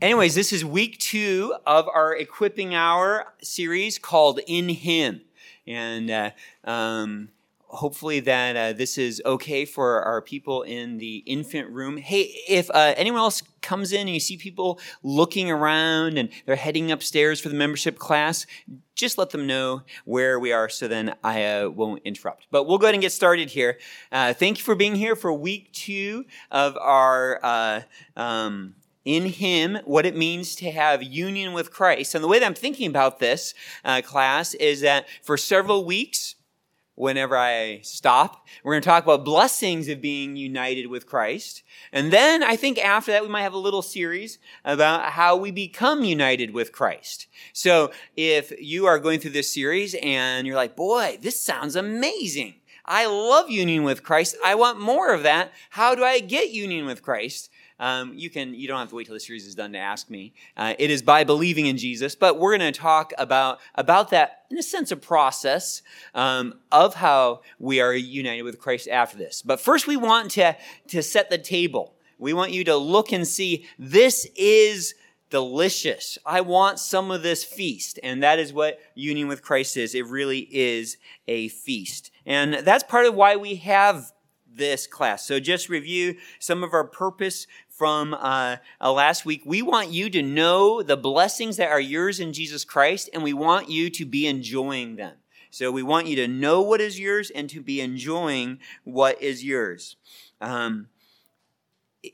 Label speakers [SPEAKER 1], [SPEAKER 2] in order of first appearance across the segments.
[SPEAKER 1] anyways, this is week two of our equipping hour series called In Him. And uh, um, hopefully that uh, this is okay for our people in the infant room. Hey, if uh, anyone else comes in and you see people looking around and they're heading upstairs for the membership class, just let them know where we are so then I uh, won't interrupt. But we'll go ahead and get started here. Uh, thank you for being here for week two of our. Uh, um, in Him, what it means to have union with Christ. And the way that I'm thinking about this uh, class is that for several weeks, whenever I stop. We're going to talk about blessings of being united with Christ. And then I think after that, we might have a little series about how we become united with Christ. So if you are going through this series and you're like, boy, this sounds amazing. I love union with Christ. I want more of that. How do I get union with Christ? Um, you can you don't have to wait till the series is done to ask me. Uh, it is by believing in Jesus, but we're going to talk about about that in a sense, a process um, of how we are united with Christ after this. But first, we want to to set the table. We want you to look and see this is delicious. I want some of this feast. And that is what union with Christ is. It really is a feast. And that's part of why we have this class. So just review some of our purpose from uh, uh, last week. We want you to know the blessings that are yours in Jesus Christ, and we want you to be enjoying them. So we want you to know what is yours and to be enjoying what is yours. Um,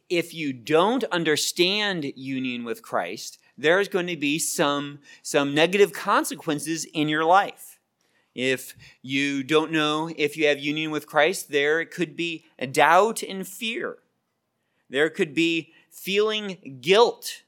[SPEAKER 1] if you don't understand union with Christ, there's going to be some, some negative consequences in your life. If you don't know if you have union with Christ, there could be doubt and fear. There could be feeling guilt.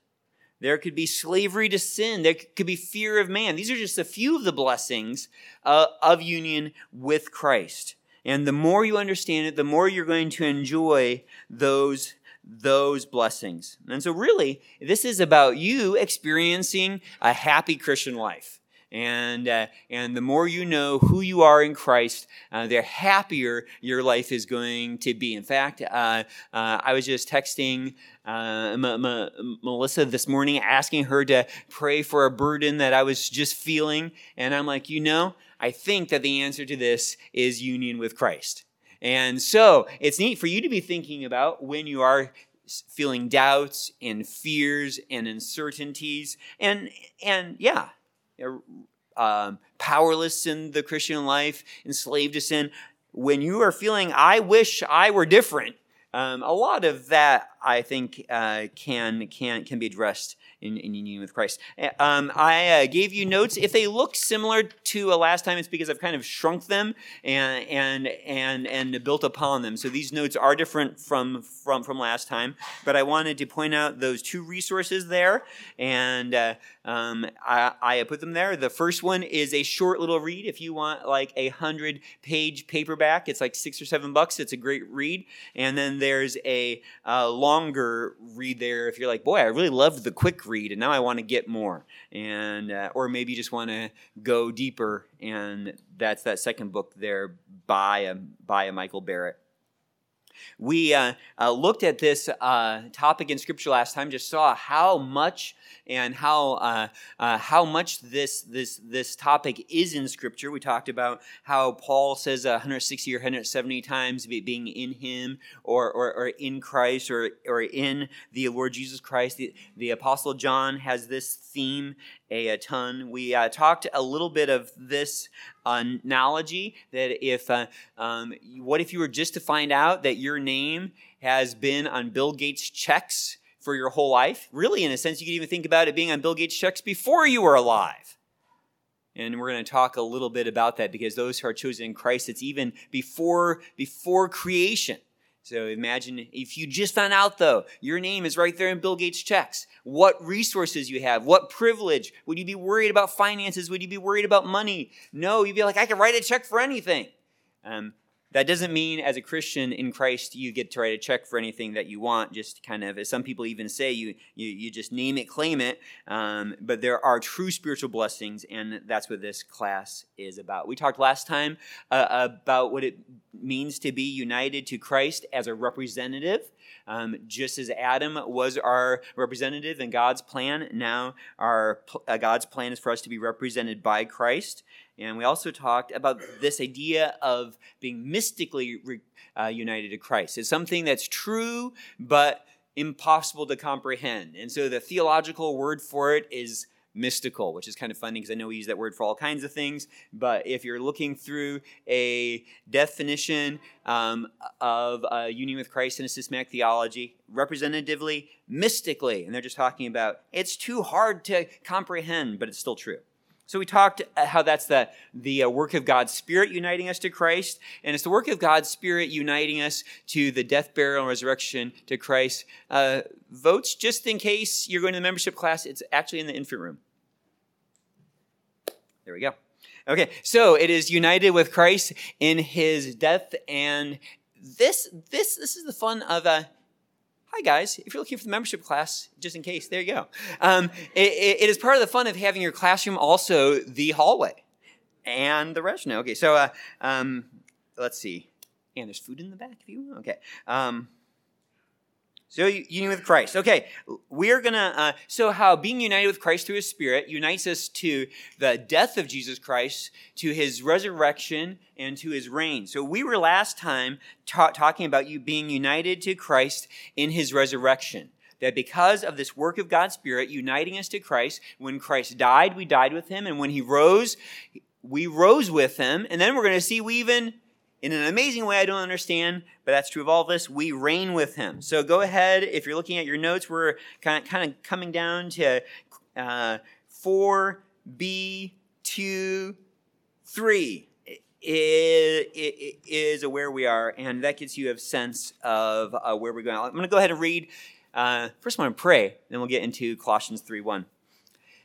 [SPEAKER 1] There could be slavery to sin. There could be fear of man. These are just a few of the blessings uh, of union with Christ. And the more you understand it, the more you're going to enjoy those, those blessings. And so, really, this is about you experiencing a happy Christian life and uh, and the more you know who you are in Christ, uh, the happier your life is going to be. In fact, uh, uh I was just texting uh, M- M- Melissa this morning, asking her to pray for a burden that I was just feeling, and I'm like, you know, I think that the answer to this is union with Christ. And so it's neat for you to be thinking about when you are feeling doubts and fears and uncertainties and and yeah um, powerless in the Christian life, enslaved to sin, when you are feeling, I wish I were different, um, a lot of that I think uh, can can can be addressed in, in union with Christ. Eh, um, I uh, gave you notes. If they look similar to a last time, it's because I've kind of shrunk them and and and and built upon them. So these notes are different from from from last time. But I wanted to point out those two resources there, and uh, um, I, I put them there. The first one is a short little read. If you want like a hundred page paperback, it's like six or seven bucks. It's a great read. And then there's a uh, longer read there. If you're like, boy, I really loved the quick read, and now I want to get more, and uh, or maybe you just want to go deeper. And that's that second book there by a, by a Michael Barrett. We uh, uh, looked at this uh, topic in Scripture last time, just saw how much and how uh, uh, how much this this this topic is in Scripture. We talked about how Paul says 160 or 170 times being in Him or, or, or in Christ or or in the Lord Jesus Christ. The, the Apostle John has this theme a, ton. We uh, talked a little bit of this analogy that if uh, um, what if you were just to find out that your name has been on Bill Gates' checks for your whole life? Really, in a sense, you could even think about it being on Bill Gates' checks before you were alive. And we're going to talk a little bit about that because those who are chosen in Christ, it's even before before creation. So imagine if you just found out, though, your name is right there in Bill Gates' checks. What resources you have, what privilege. Would you be worried about finances? Would you be worried about money? No, you'd be like, I can write a check for anything. Um, that doesn't mean as a Christian in Christ you get to write a check for anything that you want. Just kind of, as some people even say, you you, you just name it, claim it. Um, but there are true spiritual blessings, and that's what this class is about. We talked last time uh, about what it means to be united to Christ as a representative. Um, just as Adam was our representative in God's plan, now our uh, God's plan is for us to be represented by Christ. And we also talked about this idea of being mystically re, uh, united to Christ. It's something that's true, but impossible to comprehend. And so the theological word for it is mystical, which is kind of funny because I know we use that word for all kinds of things. But if you're looking through a definition um, of union with Christ in a systematic theology, representatively, mystically, and they're just talking about it's too hard to comprehend, but it's still true. So we talked uh, how that's the, the uh, work of God's Spirit uniting us to Christ, and it's the work of God's Spirit uniting us to the death, burial, and resurrection to Christ. Uh, votes, just in case you're going to the membership class, it's actually in the infant room. There we go. Okay, so it is united with Christ in his death, and this this this is the fun of a hi guys. If you're looking for the membership class just in case there you go. Um, it, it is part of the fun of having your classroom also the hallway and the restroom okay so uh, um, let's see. And there's food in the back if you want okay um, so union with Christ. Okay, we're gonna. Uh, so how being united with Christ through His Spirit unites us to the death of Jesus Christ, to His resurrection, and to His reign. So we were last time ta- talking about you being united to Christ in His resurrection. That because of this work of God's Spirit uniting us to Christ, when Christ died, we died with Him, and when He rose, we rose with Him. And then we're to see we even in an amazing way I don't understand, but that's true of all of us. We reign with him. So go ahead. If you're looking at your notes, we're kind of, kind of coming down to uh, 4b 2 3 is where we are, and that gives you a sense of uh, where we're going. I'm going to go ahead and read. Uh, first, I'm going to pray, then we'll get into Colossians 3 1.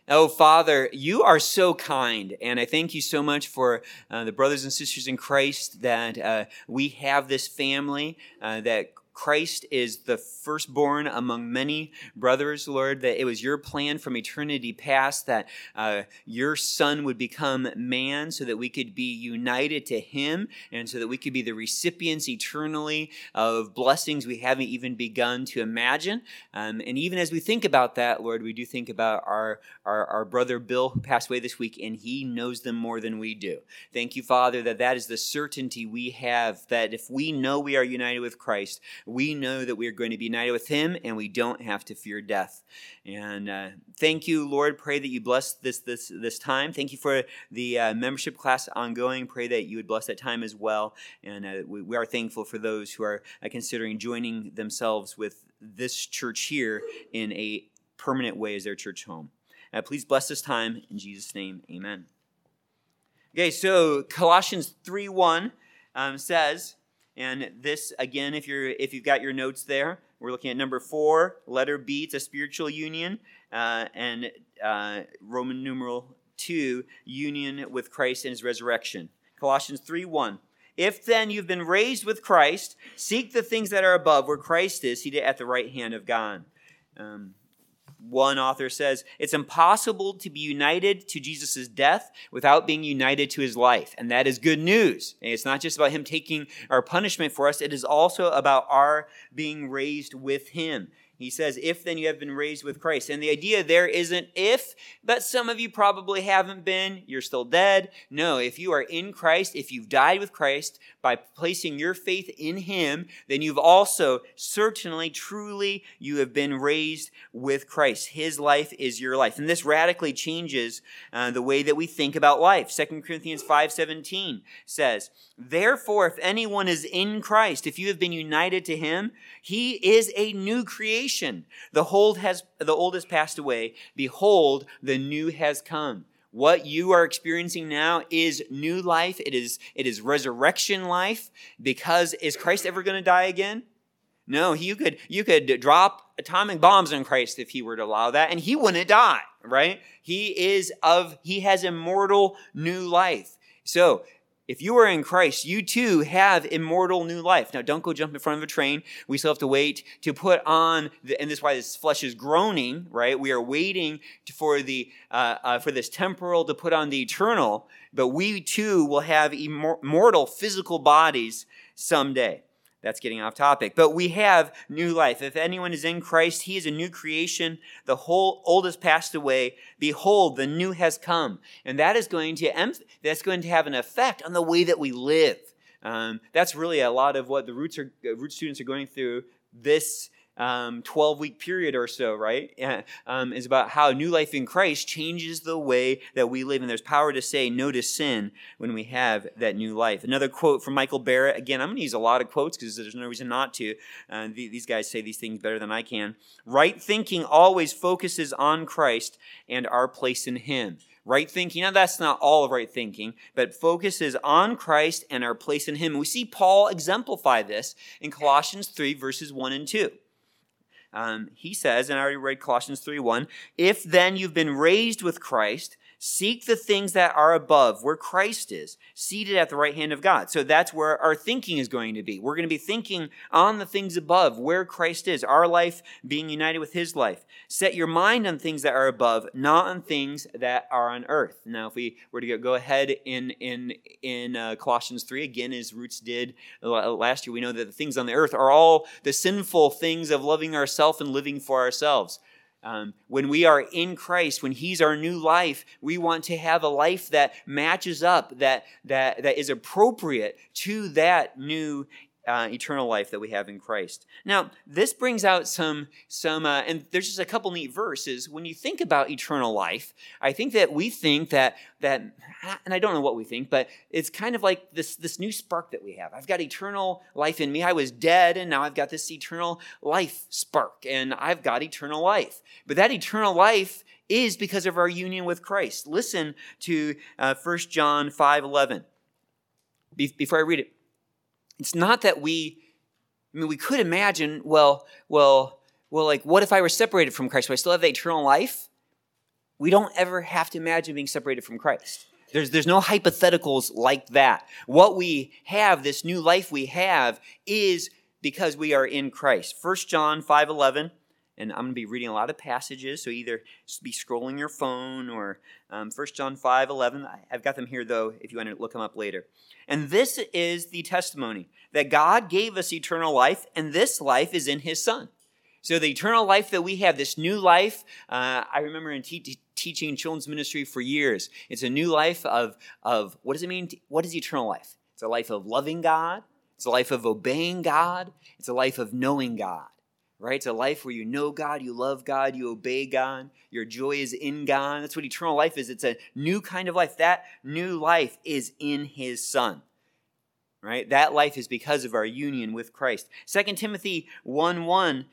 [SPEAKER 1] Oh, Father, you are so kind. And I thank you so much for uh, the brothers and sisters in Christ that uh, we have this family, uh, that Christ is the firstborn among many brothers, Lord, that it was your plan from eternity past that uh, your son would become man so that we could be united to him and so that we could be the recipients eternally of blessings we haven't even begun to imagine. Um, and even as we think about that, Lord, we do think about our, our, our brother Bill who passed away this week, and he knows them more than we do. Thank you, Father, that that is the certainty we have that if we know we are united with Christ, we know that we are going to be united with Him and we don't have to fear death. And uh, thank you, Lord. Pray that you bless this this this time. Thank you for the uh, membership class ongoing. Pray that you would bless that time as well. And uh, we, we, are thankful for those who are uh, considering joining themselves with this church here in a permanent way as their church home. Uh, please bless this time in Jesus' name. Amen. Okay, so Colossians 3 1 um, says, and this, again, if you're if you've got your notes there, we're looking at number four, letter B. It's a spiritual union, uh, and uh, Roman numeral two, union with Christ and His resurrection. Colossians three one. If then you've been raised with Christ, seek the things that are above, where Christ is seated at the right hand of God. Um, one author says, It's impossible to be united to Jesus' death without being united to his life. And that is good news. It's not just about him taking our punishment for us, it is also about our being raised with him. He says, if then you have been raised with Christ. And the idea there isn't if, but some of you probably haven't been, you're still dead. No, if you are in Christ, if you've died with Christ by placing your faith in Him, then you've also certainly, truly, you have been raised with Christ. His life is your life. And this radically changes uh, the way that we think about life. 2 Corinthians 5.17 says, Therefore, if anyone is in Christ, if you have been united to him, he is a new creation. The old has, the old has passed away. Behold, the new has come. What you are experiencing now is new life. It is, it is resurrection life because is Christ ever going to die again? No, you could, you could drop atomic bombs on Christ if he were to allow that and he wouldn't die, right? He is of, he has immortal new life. So if you are in Christ, you too have immortal new life. Now, don't go jump in front of a train. We still have to wait to put on, the, and this is why this flesh is groaning, right? We are waiting for the uh, uh, for this temporal to put on the eternal. But we too will have immortal physical bodies someday. That's getting off topic. But we have new life. If anyone is in Christ, he is a new creation. The whole old has passed away. Behold, the new has come. And that is going to that's going to have an effect on the way that we live. Um, that's really a lot of what the roots are, root students are going through this um, 12 week period or so, right? Um, is about how new life in Christ changes the way that we live. And there's power to say no to sin when we have that new life. Another quote from Michael Barrett. Again, I'm going to use a lot of quotes because there's no reason not to. Uh, these guys say these things better than I can. Right thinking always focuses on Christ and our place in Him. Right thinking, now that's not all of right thinking, but focuses on Christ and our place in Him. We see Paul exemplify this in Colossians 3, verses 1 and 2. Um, he says, and I already read Colossians 3 1, if then you've been raised with Christ, Seek the things that are above, where Christ is, seated at the right hand of God. So that's where our thinking is going to be. We're going to be thinking on the things above, where Christ is, our life being united with his life. Set your mind on things that are above, not on things that are on earth. Now, if we were to go ahead in, in, in uh, Colossians 3, again, as Roots did last year, we know that the things on the earth are all the sinful things of loving ourselves and living for ourselves. Um, when we are in Christ, when He's our new life, we want to have a life that matches up, that, that, that is appropriate to that new uh, eternal life that we have in Christ. Now, this brings out some, some uh, and there's just a couple neat verses. When you think about eternal life, I think that we think that, that, and I don't know what we think, but it's kind of like this, this new spark that we have. I've got eternal life in me. I was dead, and now I've got this eternal life spark, and I've got eternal life. But that eternal life is because of our union with Christ. Listen to uh, 1 John 5 11. Be- before I read it, it's not that we, I mean, we could imagine, well, well, well, like, what if I were separated from Christ? Would I still have eternal life? We don't ever have to imagine being separated from Christ. There's, there's no hypotheticals like that. What we have, this new life we have, is because we are in Christ. 1 John 5 11 and I'm going to be reading a lot of passages, so either be scrolling your phone or um, 1 John 5 11. I've got them here, though, if you want to look them up later. And this is the testimony that God gave us eternal life, and this life is in His Son. So, the eternal life that we have, this new life, uh, I remember in te- teaching children's ministry for years. It's a new life of, of what does it mean? To, what is eternal life? It's a life of loving God, it's a life of obeying God, it's a life of knowing God right? It's a life where you know God, you love God, you obey God, your joy is in God. That's what eternal life is. It's a new kind of life. That new life is in His Son, right? That life is because of our union with Christ. 2 Timothy 1 1,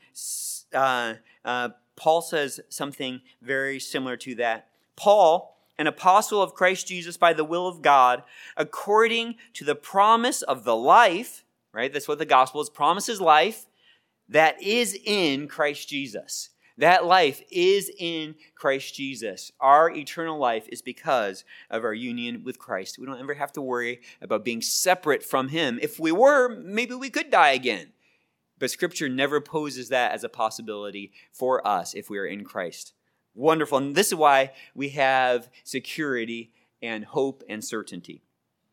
[SPEAKER 1] uh, uh, Paul says something very similar to that. Paul, an apostle of Christ Jesus by the will of God, according to the promise of the life, right? That's what the gospel is promises life that is in Christ Jesus. That life is in Christ Jesus. Our eternal life is because of our union with Christ. We don't ever have to worry about being separate from Him. If we were, maybe we could die again. But Scripture never poses that as a possibility for us if we are in Christ. Wonderful. And this is why we have security and hope and certainty.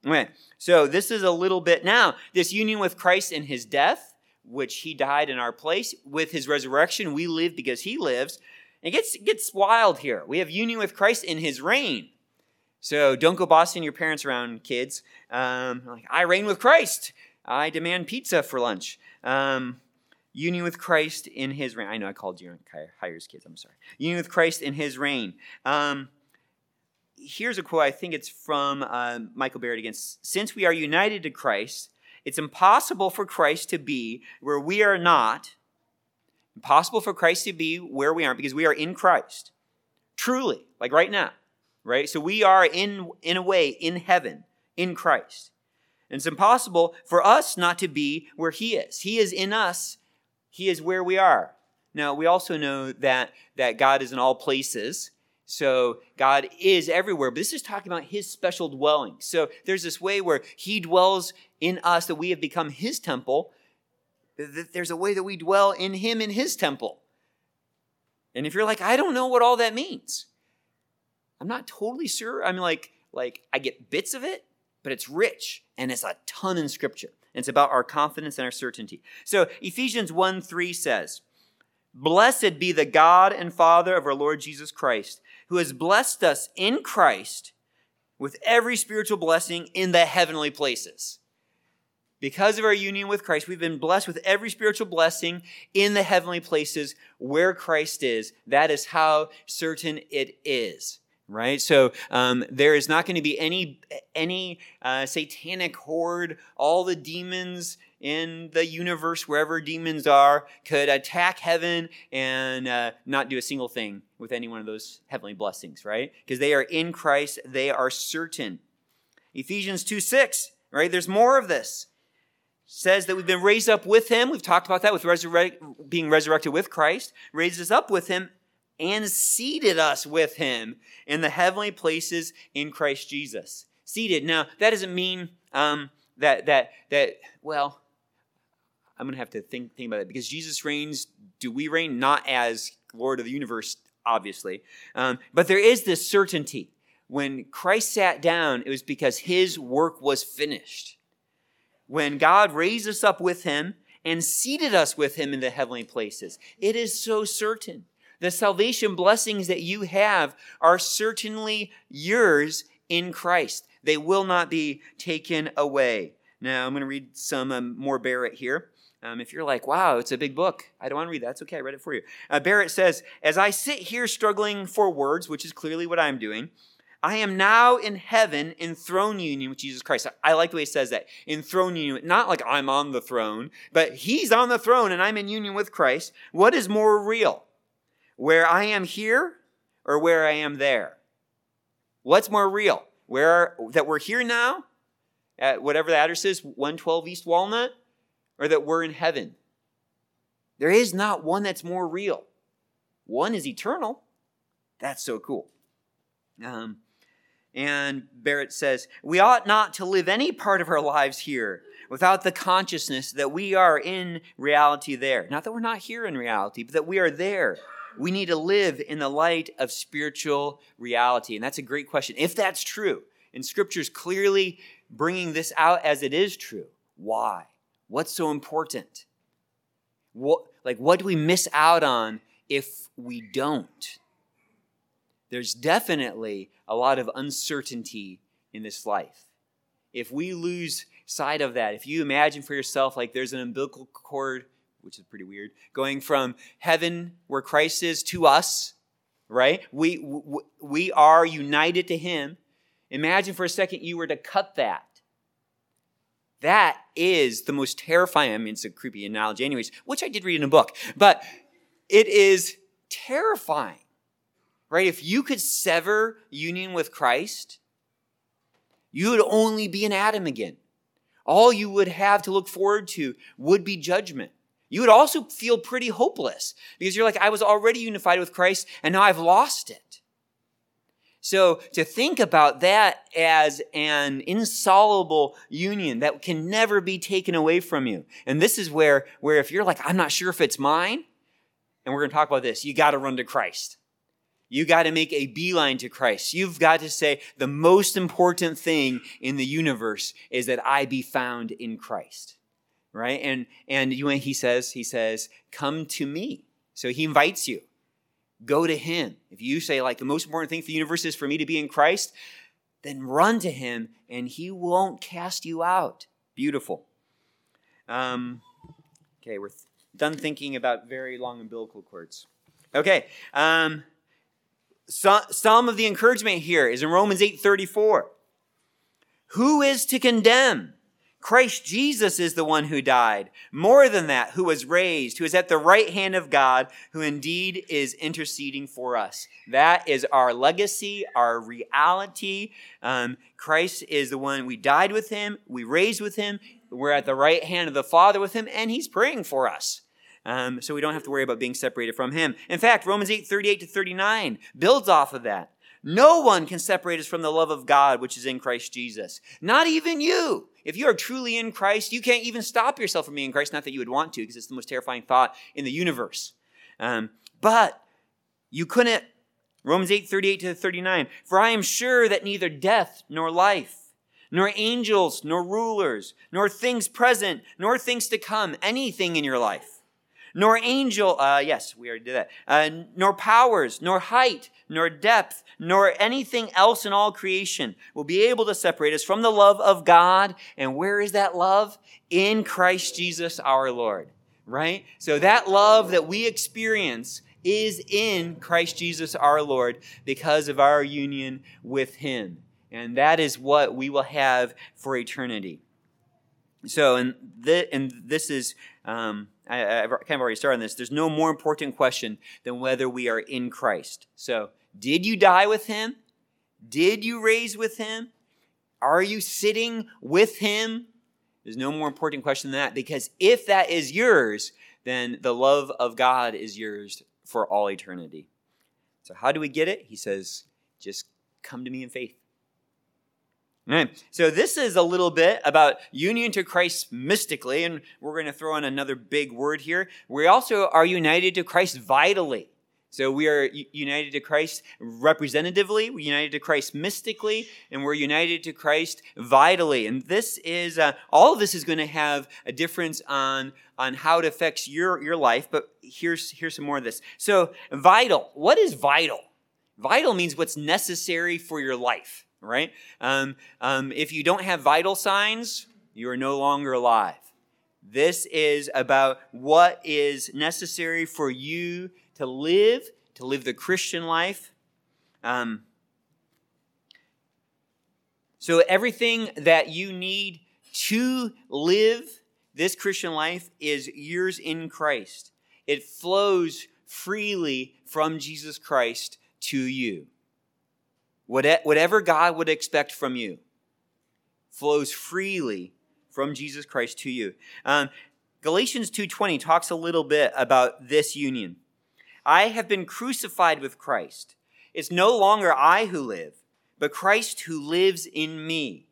[SPEAKER 1] Okay, so this is a little bit now. This union with Christ in His death which he died in our place. With his resurrection, we live because he lives. It gets, gets wild here. We have union with Christ in his reign. So don't go bossing your parents around, kids. Um, like, I reign with Christ. I demand pizza for lunch. Um, union with Christ in his reign. I know I called you hires kids. I'm sorry. Union with Christ in his reign. Um, here's a quote. I think it's from uh, Michael Barrett again. Since we are united to Christ, it's impossible for Christ to be where we are not. Impossible for Christ to be where we aren't because we are in Christ. Truly, like right now, right? So we are in, in a way in heaven, in Christ. And it's impossible for us not to be where He is. He is in us, He is where we are. Now, we also know that, that God is in all places. So God is everywhere, but this is talking about his special dwelling. So there's this way where he dwells in us that we have become his temple. There's a way that we dwell in him in his temple. And if you're like, I don't know what all that means, I'm not totally sure. I mean, like, like I get bits of it, but it's rich and it's a ton in scripture. And it's about our confidence and our certainty. So Ephesians 1 3 says, Blessed be the God and Father of our Lord Jesus Christ, who has blessed us in Christ with every spiritual blessing in the heavenly places. Because of our union with Christ, we've been blessed with every spiritual blessing in the heavenly places where Christ is. That is how certain it is right? So um, there is not going to be any any uh, satanic horde. All the demons in the universe, wherever demons are, could attack heaven and uh, not do a single thing with any one of those heavenly blessings, right? Because they are in Christ, they are certain. Ephesians 2 6, right? There's more of this. Says that we've been raised up with him. We've talked about that with being resurrected with Christ. Raised us up with him and seated us with him in the heavenly places in Christ Jesus. Seated. Now, that doesn't mean um, that, that, that, well, I'm going to have to think, think about it because Jesus reigns. Do we reign? Not as Lord of the universe, obviously. Um, but there is this certainty. When Christ sat down, it was because his work was finished. When God raised us up with him and seated us with him in the heavenly places, it is so certain. The salvation blessings that you have are certainly yours in Christ. They will not be taken away. Now, I'm going to read some um, more Barrett here. Um, if you're like, wow, it's a big book, I don't want to read that. That's okay, I read it for you. Uh, Barrett says, As I sit here struggling for words, which is clearly what I'm doing, I am now in heaven in throne union with Jesus Christ. I like the way he says that. In throne union, not like I'm on the throne, but he's on the throne and I'm in union with Christ. What is more real? where I am here or where I am there? What's more real? Where that we're here now at whatever the address is, 112 East Walnut, or that we're in heaven? There is not one that's more real. One is eternal. That's so cool. Um, and Barrett says, We ought not to live any part of our lives here without the consciousness that we are in reality there. Not that we're not here in reality, but that we are there we need to live in the light of spiritual reality. And that's a great question. If that's true, and Scripture's clearly bringing this out as it is true, why? What's so important? What, like, what do we miss out on if we don't? There's definitely a lot of uncertainty in this life. If we lose sight of that, if you imagine for yourself like there's an umbilical cord which is pretty weird, going from heaven where Christ is to us, right? We, we are united to Him. Imagine for a second you were to cut that. That is the most terrifying. I mean, it's a creepy analogy, anyways, which I did read in a book, but it is terrifying, right? If you could sever union with Christ, you would only be an Adam again. All you would have to look forward to would be judgment you would also feel pretty hopeless because you're like, I was already unified with Christ and now I've lost it. So to think about that as an insoluble union that can never be taken away from you. And this is where, where if you're like, I'm not sure if it's mine, and we're going to talk about this, you got to run to Christ. You got to make a beeline to Christ. You've got to say, the most important thing in the universe is that I be found in Christ right? And and you he says he says, "Come to me." So he invites you. Go to him. If you say like the most important thing for the universe is for me to be in Christ, then run to him and he won't cast you out. Beautiful. Um, okay, we're th- done thinking about very long umbilical cords. Okay. Um, so, some of the encouragement here is in Romans 8:34. Who is to condemn? Christ Jesus is the one who died. More than that, who was raised, who is at the right hand of God, who indeed is interceding for us. That is our legacy, our reality. Um, Christ is the one we died with him, we raised with him, we're at the right hand of the Father with him, and he's praying for us. Um, so we don't have to worry about being separated from him. In fact, Romans 8 38 to 39 builds off of that. No one can separate us from the love of God which is in Christ Jesus. Not even you. If you are truly in Christ, you can't even stop yourself from being in Christ. Not that you would want to, because it's the most terrifying thought in the universe. Um, but you couldn't. Romans 8 38 to 39. For I am sure that neither death nor life, nor angels, nor rulers, nor things present, nor things to come, anything in your life nor angel, uh, yes, we already did that, uh, nor powers, nor height, nor depth, nor anything else in all creation will be able to separate us from the love of God. And where is that love? In Christ Jesus our Lord, right? So that love that we experience is in Christ Jesus our Lord because of our union with Him. And that is what we will have for eternity. So, and, th- and this is, um, I, have kind of already started on this. There's no more important question than whether we are in Christ. So, did you die with Him? Did you raise with Him? Are you sitting with Him? There's no more important question than that because if that is yours, then the love of God is yours for all eternity. So, how do we get it? He says, just come to me in faith. So this is a little bit about union to Christ mystically, and we're going to throw in another big word here. We also are united to Christ vitally. So we are united to Christ representatively, we're united to Christ mystically, and we're united to Christ vitally. And this is uh, all of this is going to have a difference on on how it affects your your life. But here's here's some more of this. So vital. What is vital? Vital means what's necessary for your life right? Um, um, if you don't have vital signs, you are no longer alive. This is about what is necessary for you to live, to live the Christian life. Um, so, everything that you need to live this Christian life is yours in Christ. It flows freely from Jesus Christ to you. Whatever God would expect from you flows freely from Jesus Christ to you. Um, Galatians 2:20 talks a little bit about this union. I have been crucified with Christ. It's no longer I who live, but Christ who lives in me.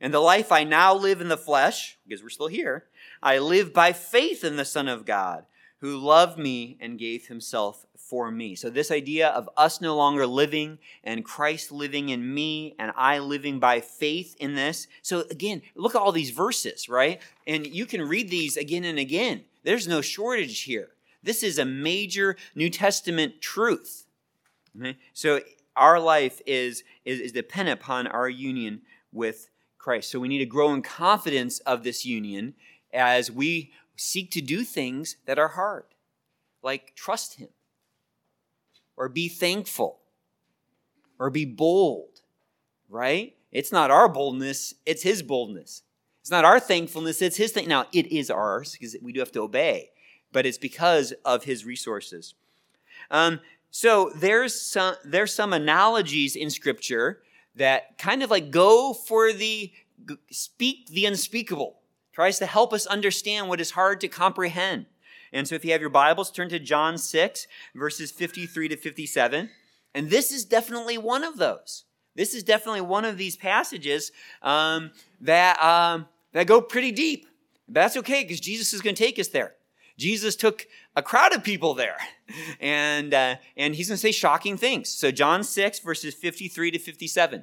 [SPEAKER 1] And the life I now live in the flesh, because we're still here, I live by faith in the Son of God, who loved me and gave himself for me. So, this idea of us no longer living and Christ living in me and I living by faith in this. So, again, look at all these verses, right? And you can read these again and again. There's no shortage here. This is a major New Testament truth. Okay? So, our life is, is, is dependent upon our union with Christ. So, we need to grow in confidence of this union as we seek to do things that are hard, like trust Him or be thankful or be bold, right? It's not our boldness, it's His boldness. It's not our thankfulness, it's His thing. Now, it is ours because we do have to obey, but it's because of His resources. Um, so there's some, there's some analogies in Scripture that kind of like go for the speak the unspeakable, tries to help us understand what is hard to comprehend. And so if you have your Bibles, turn to John 6, verses 53 to 57. And this is definitely one of those. This is definitely one of these passages um, that, um, that go pretty deep. But that's okay because Jesus is going to take us there. Jesus took a crowd of people there, and, uh, and he's going to say shocking things. So, John 6, verses 53 to 57.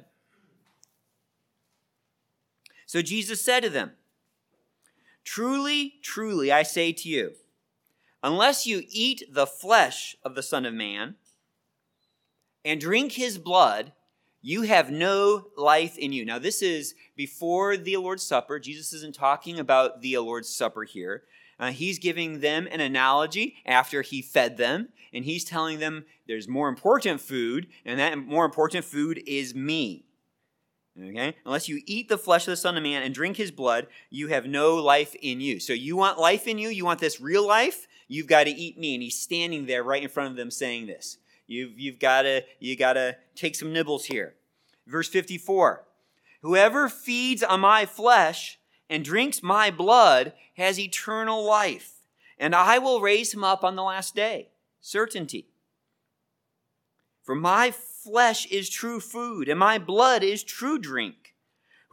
[SPEAKER 1] So, Jesus said to them, Truly, truly, I say to you, Unless you eat the flesh of the Son of Man and drink his blood, you have no life in you. Now, this is before the Lord's Supper. Jesus isn't talking about the Lord's Supper here. Uh, he's giving them an analogy after he fed them, and he's telling them there's more important food, and that more important food is me. Okay? Unless you eat the flesh of the Son of Man and drink his blood, you have no life in you. So you want life in you? You want this real life? You've got to eat me. And he's standing there right in front of them saying this. You've, you've got to you got to take some nibbles here. Verse 54. Whoever feeds on my flesh and drinks my blood has eternal life, and I will raise him up on the last day. Certainty. For my flesh is true food, and my blood is true drink.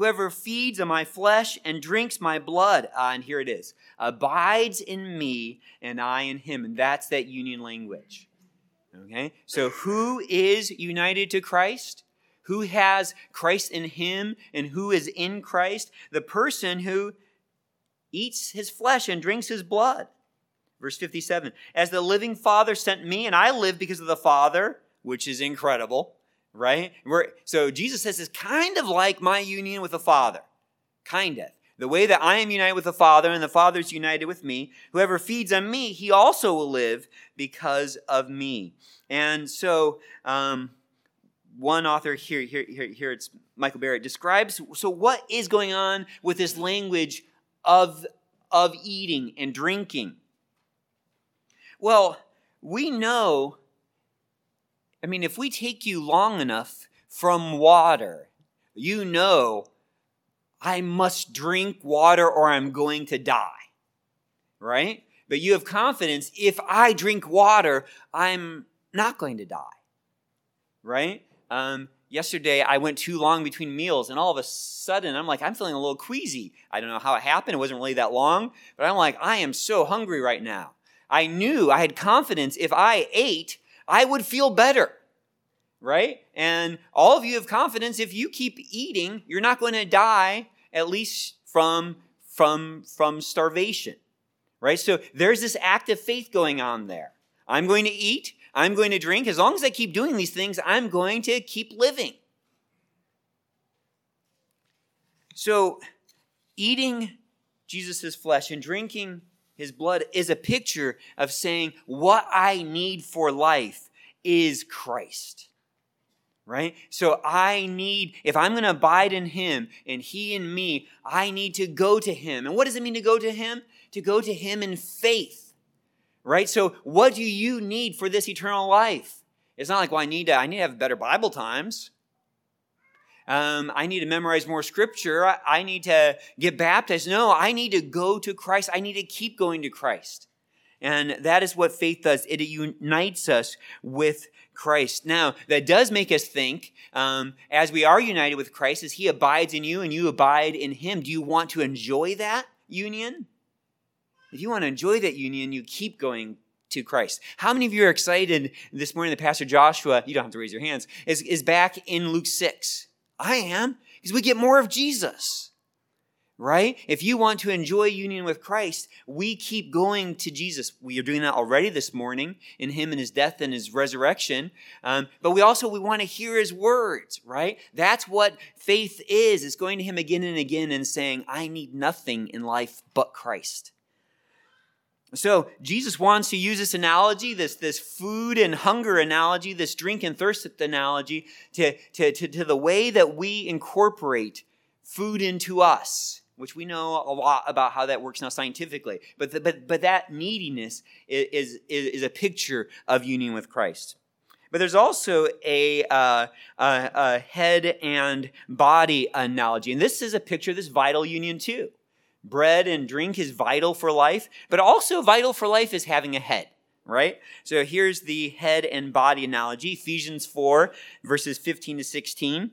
[SPEAKER 1] Whoever feeds on my flesh and drinks my blood, ah, and here it is, abides in me, and I in him. And that's that union language. Okay? So who is united to Christ? Who has Christ in him and who is in Christ? The person who eats his flesh and drinks his blood. Verse 57 As the living Father sent me, and I live because of the Father, which is incredible, right? We're, so Jesus says it's kind of like my union with the Father. Kind of. The way that I am united with the Father and the Father is united with me, whoever feeds on me, he also will live because of me. And so, um, one author here, here, here, here, it's Michael Barrett, describes so what is going on with this language of, of eating and drinking. Well, we know, I mean, if we take you long enough from water, you know I must drink water or I'm going to die. Right? But you have confidence if I drink water, I'm not going to die. Right? Um, yesterday I went too long between meals, and all of a sudden I'm like, I'm feeling a little queasy. I don't know how it happened. It wasn't really that long, but I'm like, I am so hungry right now. I knew I had confidence if I ate, I would feel better. Right? And all of you have confidence if you keep eating, you're not going to die, at least from, from, from starvation. Right? So there's this act of faith going on there. I'm going to eat. I'm going to drink. As long as I keep doing these things, I'm going to keep living. So, eating Jesus' flesh and drinking his blood is a picture of saying, What I need for life is Christ. Right? So I need, if I'm going to abide in him and he in me, I need to go to him. And what does it mean to go to him? To go to him in faith right? So what do you need for this eternal life? It's not like, well, I need to, I need to have better Bible times. Um, I need to memorize more scripture. I, I need to get baptized. No, I need to go to Christ. I need to keep going to Christ. And that is what faith does. It unites us with Christ. Now, that does make us think, um, as we are united with Christ, as He abides in you and you abide in Him, do you want to enjoy that union? If you want to enjoy that union, you keep going to Christ. How many of you are excited this morning that Pastor Joshua, you don't have to raise your hands, is, is back in Luke 6? I am, because we get more of Jesus. Right? If you want to enjoy union with Christ, we keep going to Jesus. We are doing that already this morning in Him and His death and His resurrection. Um, but we also we want to hear His words. Right? That's what faith is. It's going to Him again and again and saying, "I need nothing in life but Christ." So Jesus wants to use this analogy, this, this food and hunger analogy, this drink and thirst analogy, to, to, to, to the way that we incorporate food into us, which we know a lot about how that works now scientifically. But, the, but, but that neediness is, is, is a picture of union with Christ. But there's also a, uh, a, a head and body analogy. And this is a picture of this vital union too bread and drink is vital for life, but also vital for life is having a head, right? So here's the head and body analogy Ephesians 4, verses 15 to 16.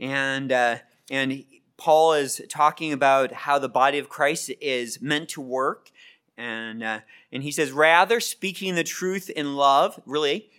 [SPEAKER 1] And, uh, and Paul is talking about how the body of Christ is meant to work. And, uh, and he says, rather speaking the truth in love, really,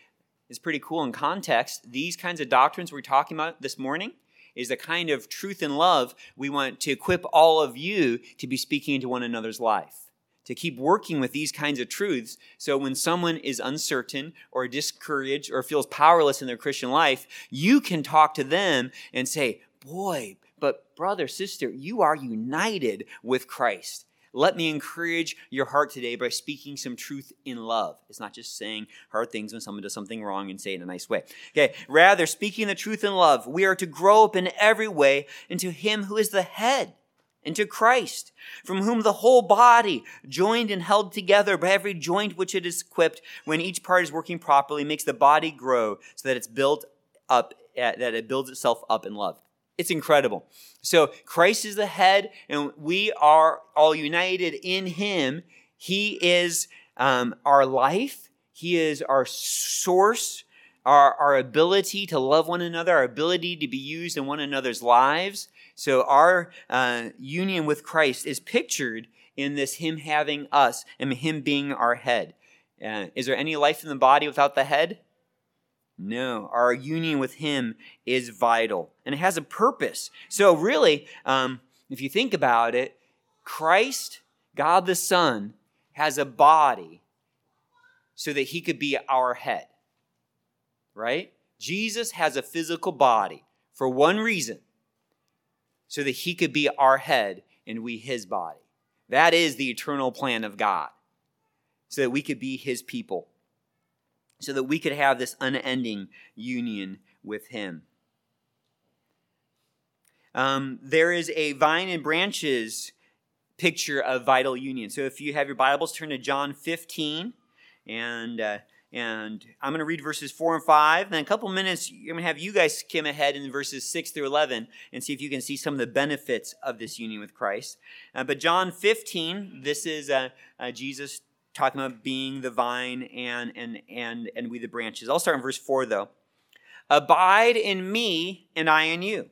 [SPEAKER 1] is pretty cool in context. These kinds of doctrines we're talking about this morning, is the kind of truth and love we want to equip all of you to be speaking into one another's life. To keep working with these kinds of truths so when someone is uncertain or discouraged or feels powerless in their Christian life, you can talk to them and say, Boy, but brother, sister, you are united with Christ. Let me encourage your heart today by speaking some truth in love. It's not just saying hard things when someone does something wrong and say it in a nice way. Okay. Rather, speaking the truth in love, we are to grow up in every way into Him who is the head, into Christ, from whom the whole body, joined and held together by every joint which it is equipped, when each part is working properly, makes the body grow so that it's built up, uh, that it builds itself up in love. It's incredible. So Christ is the head, and we are all united in Him. He is um, our life. He is our source, our, our ability to love one another, our ability to be used in one another's lives. So our uh, union with Christ is pictured in this Him having us and Him being our head. Uh, is there any life in the body without the head? No, our union with Him is vital and it has a purpose. So, really, um, if you think about it, Christ, God the Son, has a body so that He could be our head. Right? Jesus has a physical body for one reason so that He could be our head and we His body. That is the eternal plan of God, so that we could be His people so that we could have this unending union with Him. Um, there is a vine and branches picture of vital union. So if you have your Bibles, turn to John 15, and uh, and I'm going to read verses 4 and 5. And then a couple minutes, I'm going to have you guys skim ahead in verses 6 through 11 and see if you can see some of the benefits of this union with Christ. Uh, but John 15, this is uh, uh Jesus talking about being the vine and and and and we the branches. I'll start in verse 4 though. Abide in me and I in you.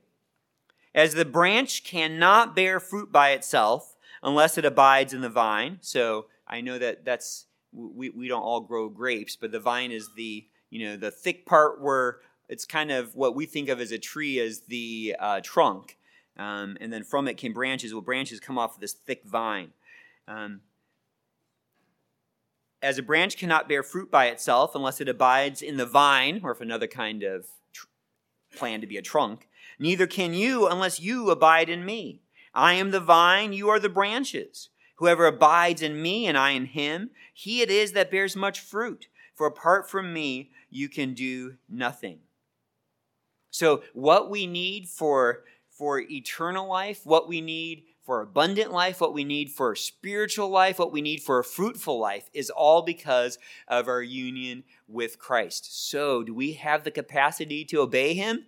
[SPEAKER 1] As the branch cannot bear fruit by itself unless it abides in the vine. So I know that that's we, we don't all grow grapes, but the vine is the you know the thick part where it's kind of what we think of as a tree as the uh, trunk, um, and then from it came branches. Well, branches come off of this thick vine. Um, as a branch cannot bear fruit by itself unless it abides in the vine, or if another kind of tr- plan to be a trunk, neither can you unless you abide in me. I am the vine, you are the branches. Whoever abides in me and I in him, he it is that bears much fruit. For apart from me, you can do nothing. So, what we need for, for eternal life, what we need for abundant life, what we need for spiritual life, what we need for a fruitful life is all because of our union with Christ. So, do we have the capacity to obey Him?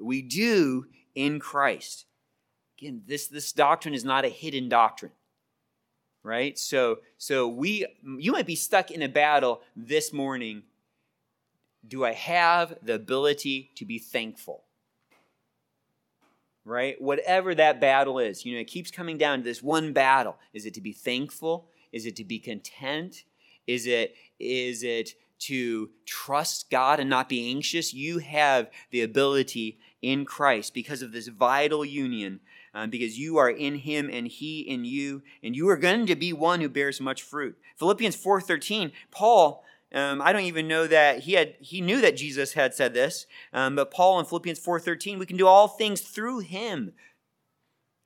[SPEAKER 1] We do in Christ. Again, this, this doctrine is not a hidden doctrine. Right? So, so we you might be stuck in a battle this morning. Do I have the ability to be thankful? Right? Whatever that battle is, you know, it keeps coming down to this one battle. Is it to be thankful? Is it to be content? Is it is it to trust God and not be anxious? You have the ability in Christ because of this vital union, um, because you are in Him and He in you, and you are going to be one who bears much fruit. Philippians four thirteen, Paul um, I don't even know that he had he knew that Jesus had said this, um, but Paul in Philippians four thirteen, we can do all things through Him.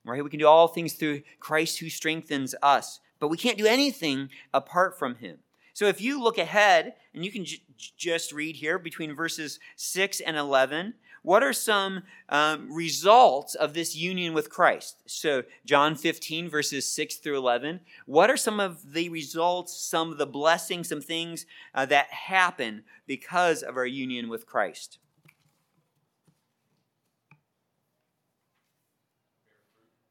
[SPEAKER 1] Right? We can do all things through Christ who strengthens us, but we can't do anything apart from Him. So if you look ahead, and you can j- just read here between verses six and eleven, what are some um, results of this union with Christ? So, John 15, verses 6 through 11. What are some of the results, some of the blessings, some things uh, that happen because of our union with Christ?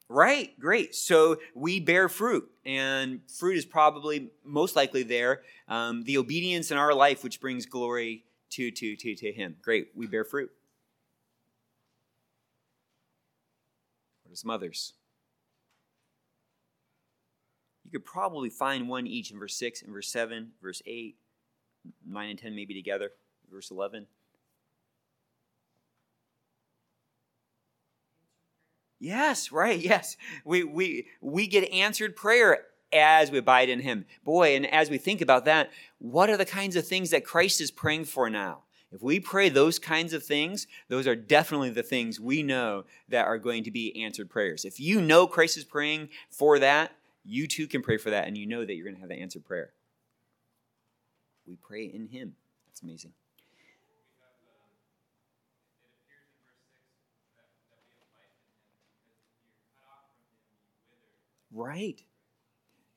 [SPEAKER 1] Right, great. So we bear fruit, and fruit is probably most likely there. Um, the obedience in our life, which brings glory to to to to Him. Great, we bear fruit. What are some others? You could probably find one each in verse 6 and verse 7, verse 8, 9 and 10 maybe together, verse 11. Yes, right, yes. We, we, we get answered prayer as we abide in Him. Boy, and as we think about that, what are the kinds of things that Christ is praying for now? If we pray those kinds of things, those are definitely the things we know that are going to be answered prayers. If you know Christ is praying for that, you too can pray for that, and you know that you're going to have the answered prayer. We pray in Him. That's amazing. Right.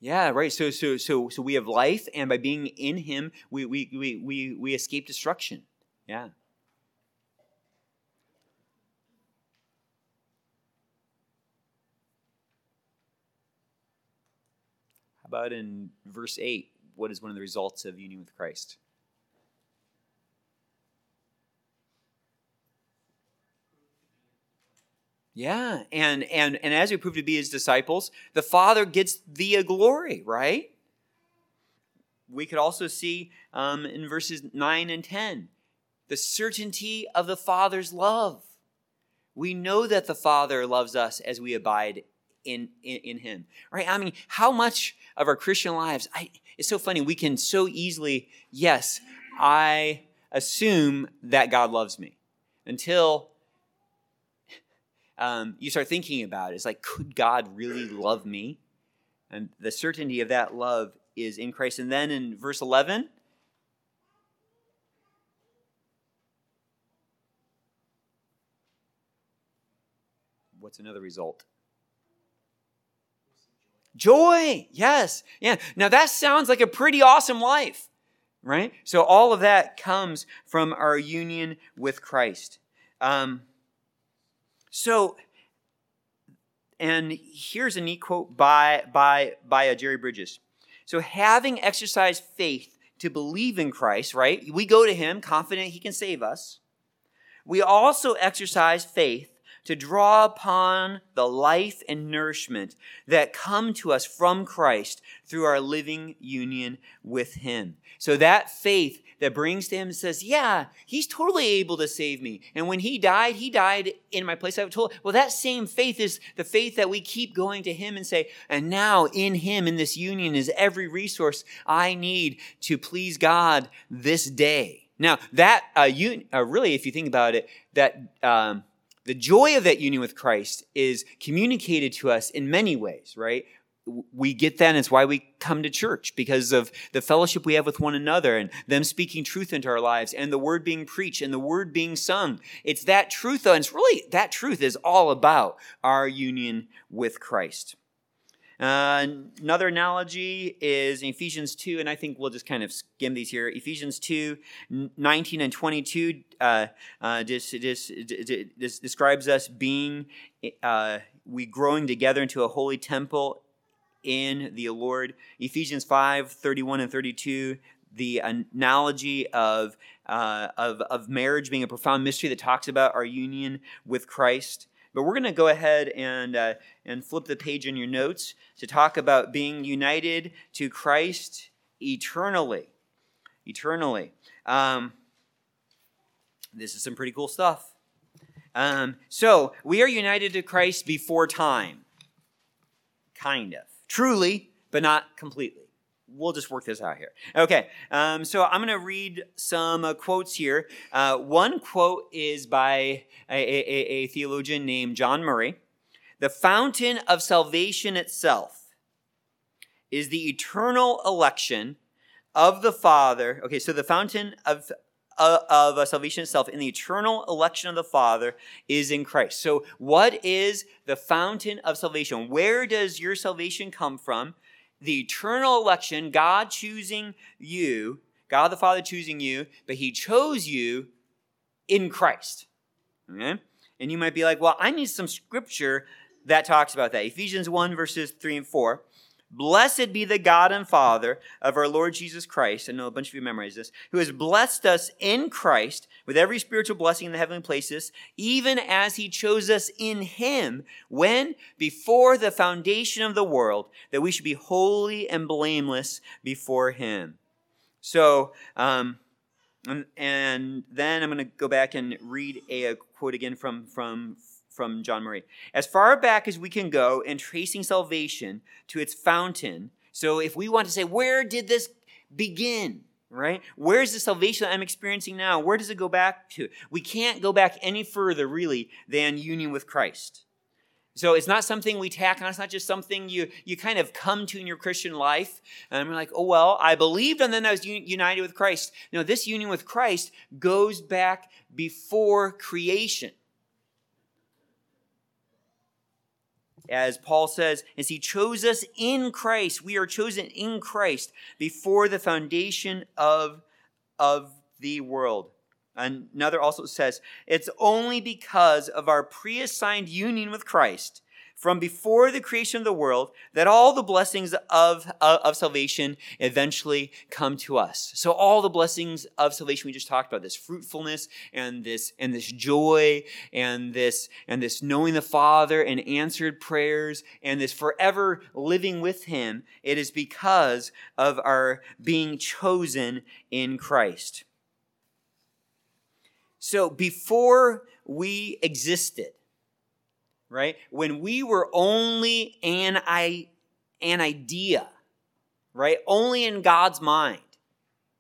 [SPEAKER 1] Yeah, right. So so so so we have life, and by being in Him, we we we we, we escape destruction. Yeah. How about in verse 8? What is one of the results of union with Christ? Yeah, and and and as we prove to be his disciples, the Father gets the glory, right? We could also see um, in verses nine and ten the certainty of the Father's love. We know that the Father loves us as we abide in, in, in Him. Right? I mean, how much of our Christian lives, I, it's so funny, we can so easily, yes, I assume that God loves me until um, you start thinking about it. It's like, could God really love me? And the certainty of that love is in Christ. And then in verse 11, what's another result? Joy. Yes. Yeah. Now that sounds like a pretty awesome life, right? So all of that comes from our union with Christ. Um, so, and here's a neat quote by by by uh, Jerry Bridges. So, having exercised faith to believe in Christ, right? We go to Him confident He can save us. We also exercise faith to draw upon the life and nourishment that come to us from Christ through our living union with Him. So that faith that brings to Him says, Yeah, He's totally able to save me. And when He died, He died in my place. I've told, well, that same faith is the faith that we keep going to Him and say, And now in Him, in this union, is every resource I need to please God this day. Now, that, uh, you, uh, really, if you think about it, that, um, the joy of that union with Christ is communicated to us in many ways, right? We get that, and it's why we come to church because of the fellowship we have with one another and them speaking truth into our lives and the word being preached and the word being sung. It's that truth, though, and it's really that truth is all about our union with Christ. Uh, another analogy is Ephesians 2, and I think we'll just kind of skim these here. Ephesians 2, 19 and 22 uh, uh, just, just, just, describes us being, uh, we growing together into a holy temple in the Lord. Ephesians 5, 31 and 32, the analogy of, uh, of, of marriage being a profound mystery that talks about our union with Christ. But we're going to go ahead and, uh, and flip the page in your notes to talk about being united to Christ eternally. Eternally. Um, this is some pretty cool stuff. Um, so, we are united to Christ before time. Kind of. Truly, but not completely we'll just work this out here. Okay, um, so I'm going to read some uh, quotes here. Uh, one quote is by a, a, a, theologian named John Murray. The fountain of salvation itself is the eternal election of the Father. Okay, so the fountain of uh, of uh, salvation itself in the eternal election of the Father is in Christ. So, what is the fountain of salvation? Where does your salvation come from? The eternal election, God choosing you, God the Father choosing you, but He chose you in Christ. Okay? And you might be like, well, I need some scripture that talks about that. Ephesians 1, verses 3 and 4. Blessed be the God and Father of our Lord Jesus Christ. I know a bunch of you memorize this. Who has blessed us in Christ with every spiritual blessing in the heavenly places, even as he chose us in him when before the foundation of the world, that we should be holy and blameless before him. So, um, and, and then I'm going to go back and read a, a quote again from, from from John Murray. As far back as we can go in tracing salvation to its fountain. So if we want to say, where did this begin? Right? Where's the salvation that I'm experiencing now? Where does it go back to? We can't go back any further, really, than union with Christ. So it's not something we tack on. It's not just something you, you kind of come to in your Christian life. And we're like, oh, well, I believed and then I was united with Christ. No, this union with Christ goes back before creation. As Paul says, as he chose us in Christ, we are chosen in Christ before the foundation of, of the world. Another also says, it's only because of our pre assigned union with Christ from before the creation of the world that all the blessings of, of, of, salvation eventually come to us. So all the blessings of salvation we just talked about, this fruitfulness and this and this joy and this and this knowing the Father and answered prayers and this forever living with him, it is because of our being chosen in Christ. So before we existed, right? When we were only an, I, an idea, right? Only in God's mind.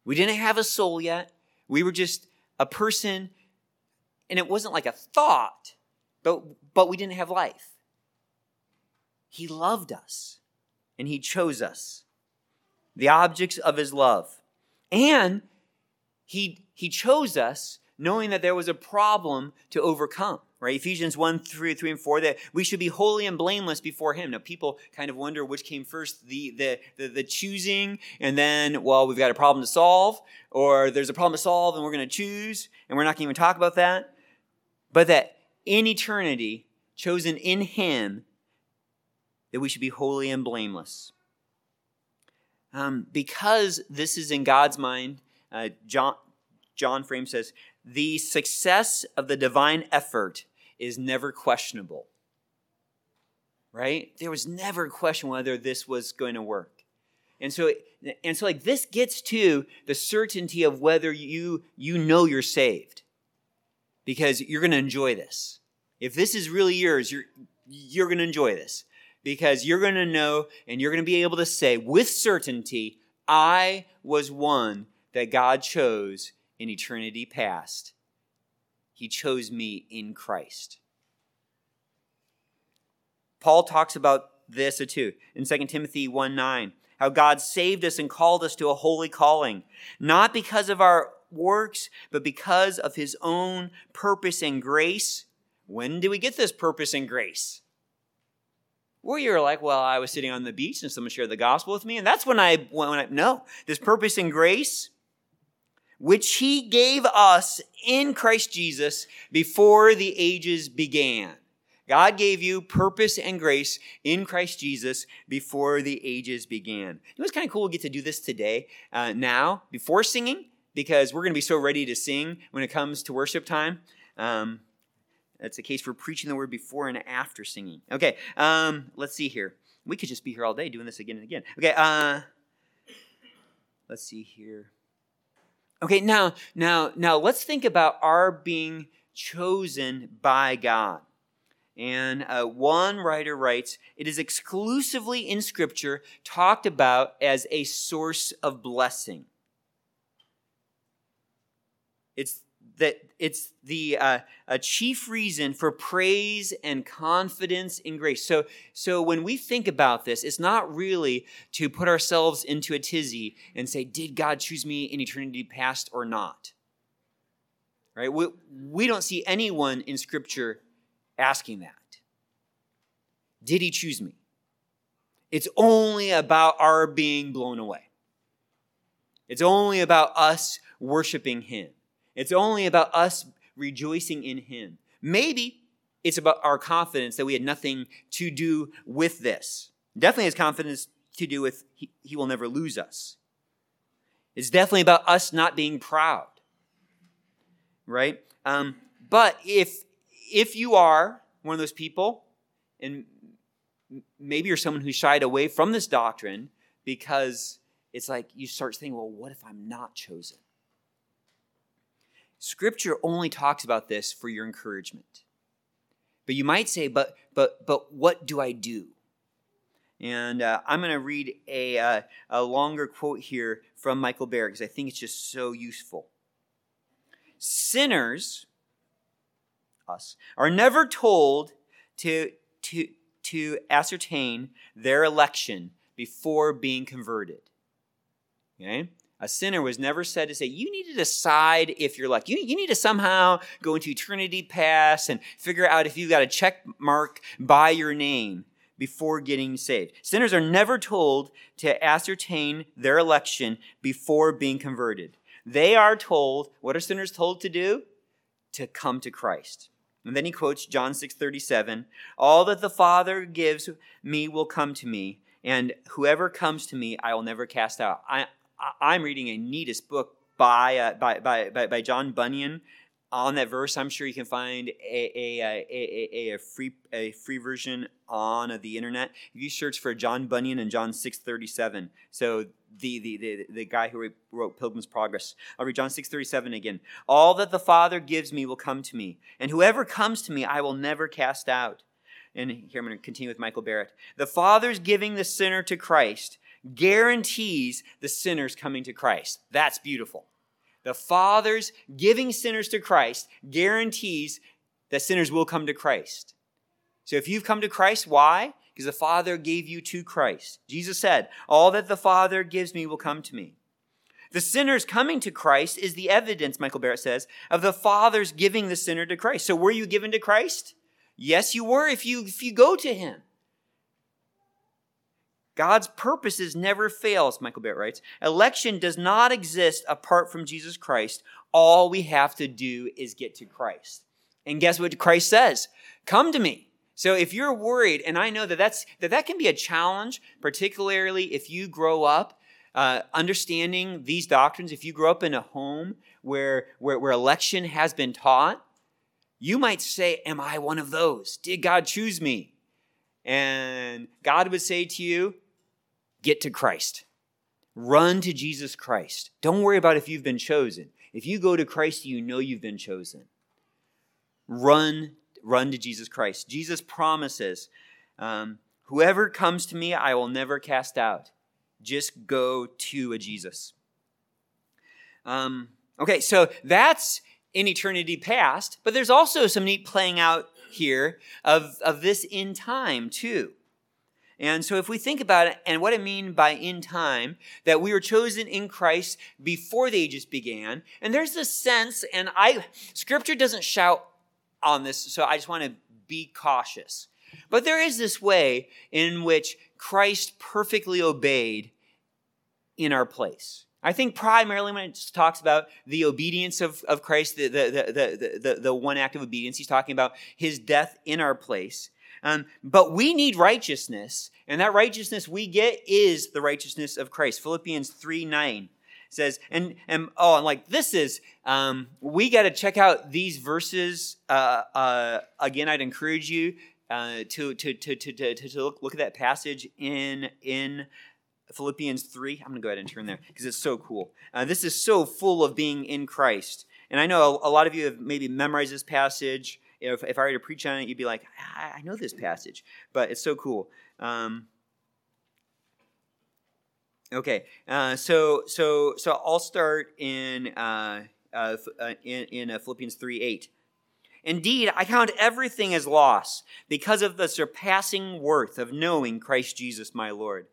[SPEAKER 1] We didn't have a soul yet. We were just a person, and it wasn't like a thought, but, but we didn't have life. He loved us, and He chose us, the objects of His love. And He, he chose us knowing that there was a problem to overcome right? Ephesians 1 3 3 and 4 that we should be holy and blameless before him. Now people kind of wonder which came first the, the the, the, choosing and then well we've got a problem to solve or there's a problem to solve and we're going to choose and we're not going to even talk about that. But that in eternity chosen in him that we should be holy and blameless. Um, because this is in god's mind uh, john john frame says the success of the divine effort is never questionable. Right? There was never a question whether this was going to work. And so and so like this gets to the certainty of whether you you know you're saved. Because you're going to enjoy this. If this is really yours, you're you're going to enjoy this because you're going to know and you're going to be able to say with certainty, I was one that God chose in eternity past. He chose me in Christ. Paul talks about this uh, too in 2 Timothy 1 9, how God saved us and called us to a holy calling, not because of our works, but because of his own purpose and grace. When do we get this purpose and grace? Well, you're like, well, I was sitting on the beach and someone shared the gospel with me, and that's when I when I no, this purpose and grace which he gave us in Christ Jesus before the ages began. God gave you purpose and grace in Christ Jesus before the ages began. It was kind of cool to get to do this today, uh, now, before singing, because we're going to be so ready to sing when it comes to worship time. Um, that's the case for preaching the word before and after singing. Okay, um, let's see here. We could just be here all day doing this again and again. Okay, uh, let's see here. Okay, now, now, now let's think about our being chosen by God. And uh, one writer writes, it is exclusively in Scripture talked about as a source of blessing. It's that it's the uh, chief reason for praise and confidence in grace. So, so when we think about this, it's not really to put ourselves into a tizzy and say, "Did God choose me in eternity past or not?" Right? We, we don't see anyone in Scripture asking that. Did He choose me? It's only about our being blown away. It's only about us worshiping Him. It's only about us rejoicing in Him. Maybe it's about our confidence that we had nothing to do with this. Definitely has confidence to do with He, he will never lose us. It's definitely about us not being proud, right? Um, but if if you are one of those people, and maybe you're someone who shied away from this doctrine because it's like you start thinking, well, what if I'm not chosen? Scripture only talks about this for your encouragement. But you might say, but but but what do I do? And uh, I'm going to read a, uh, a longer quote here from Michael Barrett because I think it's just so useful. Sinners, us, are never told to, to, to ascertain their election before being converted. Okay? A sinner was never said to say, you need to decide if you're like, you, you need to somehow go into eternity past and figure out if you've got a check mark by your name before getting saved. Sinners are never told to ascertain their election before being converted. They are told, what are sinners told to do? To come to Christ. And then he quotes John 6:37, "All that the Father gives me will come to me, and whoever comes to me I will never cast out." I, I'm reading a neatest book by, uh, by, by, by, by, John Bunyan on that verse, I'm sure you can find a, a, a, a, a, free, a free version on the internet. If you search for John Bunyan and John 637, so the, the, the, the guy who wrote Pilgrim's Progress, I'll read John 637 again. All that the Father gives me will come to me, and whoever comes to me I will never cast out. And here I'm going to continue with Michael Barrett. The Father's giving the sinner to Christ guarantees the sinner's coming to Christ. That's beautiful. The Father's giving sinners to Christ guarantees that sinners will come to Christ. So if you've come to Christ, why? Because the Father gave you to Christ. Jesus said, All that the Father gives me will come to me. The sinner's coming to Christ is the evidence, Michael Barrett says, of the Father's giving the sinner to Christ. So were you given to Christ? Yes, you were if you, if you go to Him. God's purposes never fails, Michael Barrett writes. Election does not exist apart from Jesus Christ. All we have to do is get to Christ. And guess what Christ says? Come to me. So if you're worried, and I know that that's, that, that can be a challenge, particularly if you grow up uh, understanding these doctrines, if you grow up in a home where, where, where election has been taught, you might say, Am I one of those? Did God choose me? And God would say to you, get to Christ. Run to Jesus Christ. Don't worry about if you've been chosen. If you go to Christ, you know you've been chosen. Run, run to Jesus Christ. Jesus promises, um, whoever comes to me, I will never cast out. Just go to a Jesus. Um, okay, so that's in eternity past, but there's also some neat playing out here of, of this in time too. And so, if we think about it and what I mean by in time, that we were chosen in Christ before the ages began, and there's this sense, and I, Scripture doesn't shout on this, so I just want to be cautious. But there is this way in which Christ perfectly obeyed in our place. I think primarily when it talks about the obedience of, of Christ, the, the, the, the, the one act of obedience, he's talking about his death in our place. Um, but we need righteousness, and that righteousness we get is the righteousness of Christ. Philippians 3 9 says, and, and oh, and like this is, um, we got to check out these verses. Uh, uh, again, I'd encourage you uh, to, to, to, to, to, to look, look at that passage in, in Philippians 3. I'm going to go ahead and turn there because it's so cool. Uh, this is so full of being in Christ. And I know a, a lot of you have maybe memorized this passage if, if I were to preach on it, you'd be like, I, I know this passage, but it's so cool. Um, okay, uh, so so so I'll start in uh, uh, uh in, in uh, Philippians three eight. Indeed, I count everything as loss because of the surpassing worth of knowing Christ Jesus my Lord.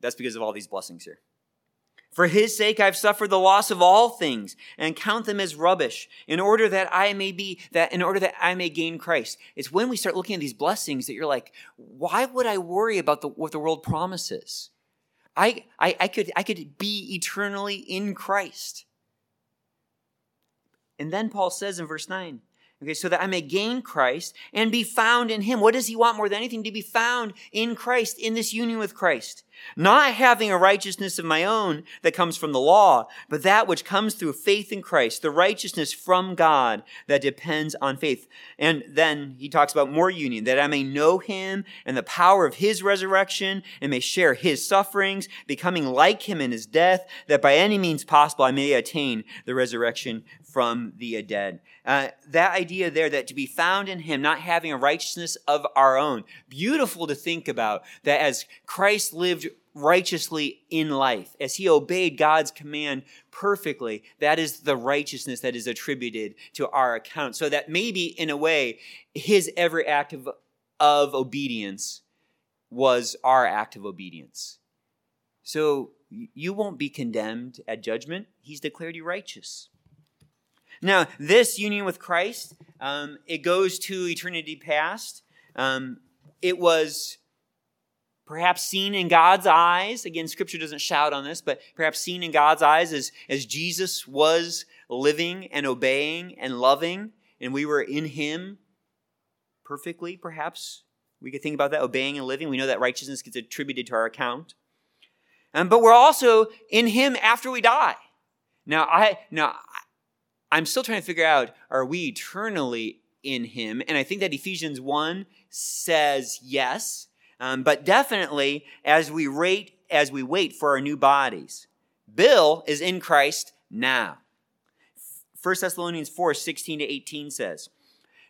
[SPEAKER 1] That's because of all these blessings here. For his sake I've suffered the loss of all things and count them as rubbish in order that I may be that in order that I may gain Christ. It's when we start looking at these blessings that you're like, why would I worry about the, what the world promises? I, I, I could I could be eternally in Christ. And then Paul says in verse 9, Okay, so that I may gain Christ and be found in him. What does he want more than anything? To be found in Christ, in this union with Christ. Not having a righteousness of my own that comes from the law, but that which comes through faith in Christ, the righteousness from God that depends on faith. And then he talks about more union, that I may know him and the power of his resurrection and may share his sufferings, becoming like him in his death, that by any means possible I may attain the resurrection from the dead. Uh, that idea there that to be found in him, not having a righteousness of our own, beautiful to think about that as Christ lived righteously in life, as he obeyed God's command perfectly, that is the righteousness that is attributed to our account. So that maybe in a way, his every act of, of obedience was our act of obedience. So you won't be condemned at judgment. He's declared you righteous. Now, this union with Christ, um, it goes to eternity past. Um, it was perhaps seen in God's eyes. Again, Scripture doesn't shout on this, but perhaps seen in God's eyes as, as Jesus was living and obeying and loving, and we were in Him perfectly, perhaps. We could think about that, obeying and living. We know that righteousness gets attributed to our account. Um, but we're also in Him after we die. Now, I now I'm still trying to figure out are we eternally in him? And I think that Ephesians 1 says yes, um, but definitely as we rate as we wait for our new bodies. Bill is in Christ now. 1 Thessalonians 4 16 to 18 says,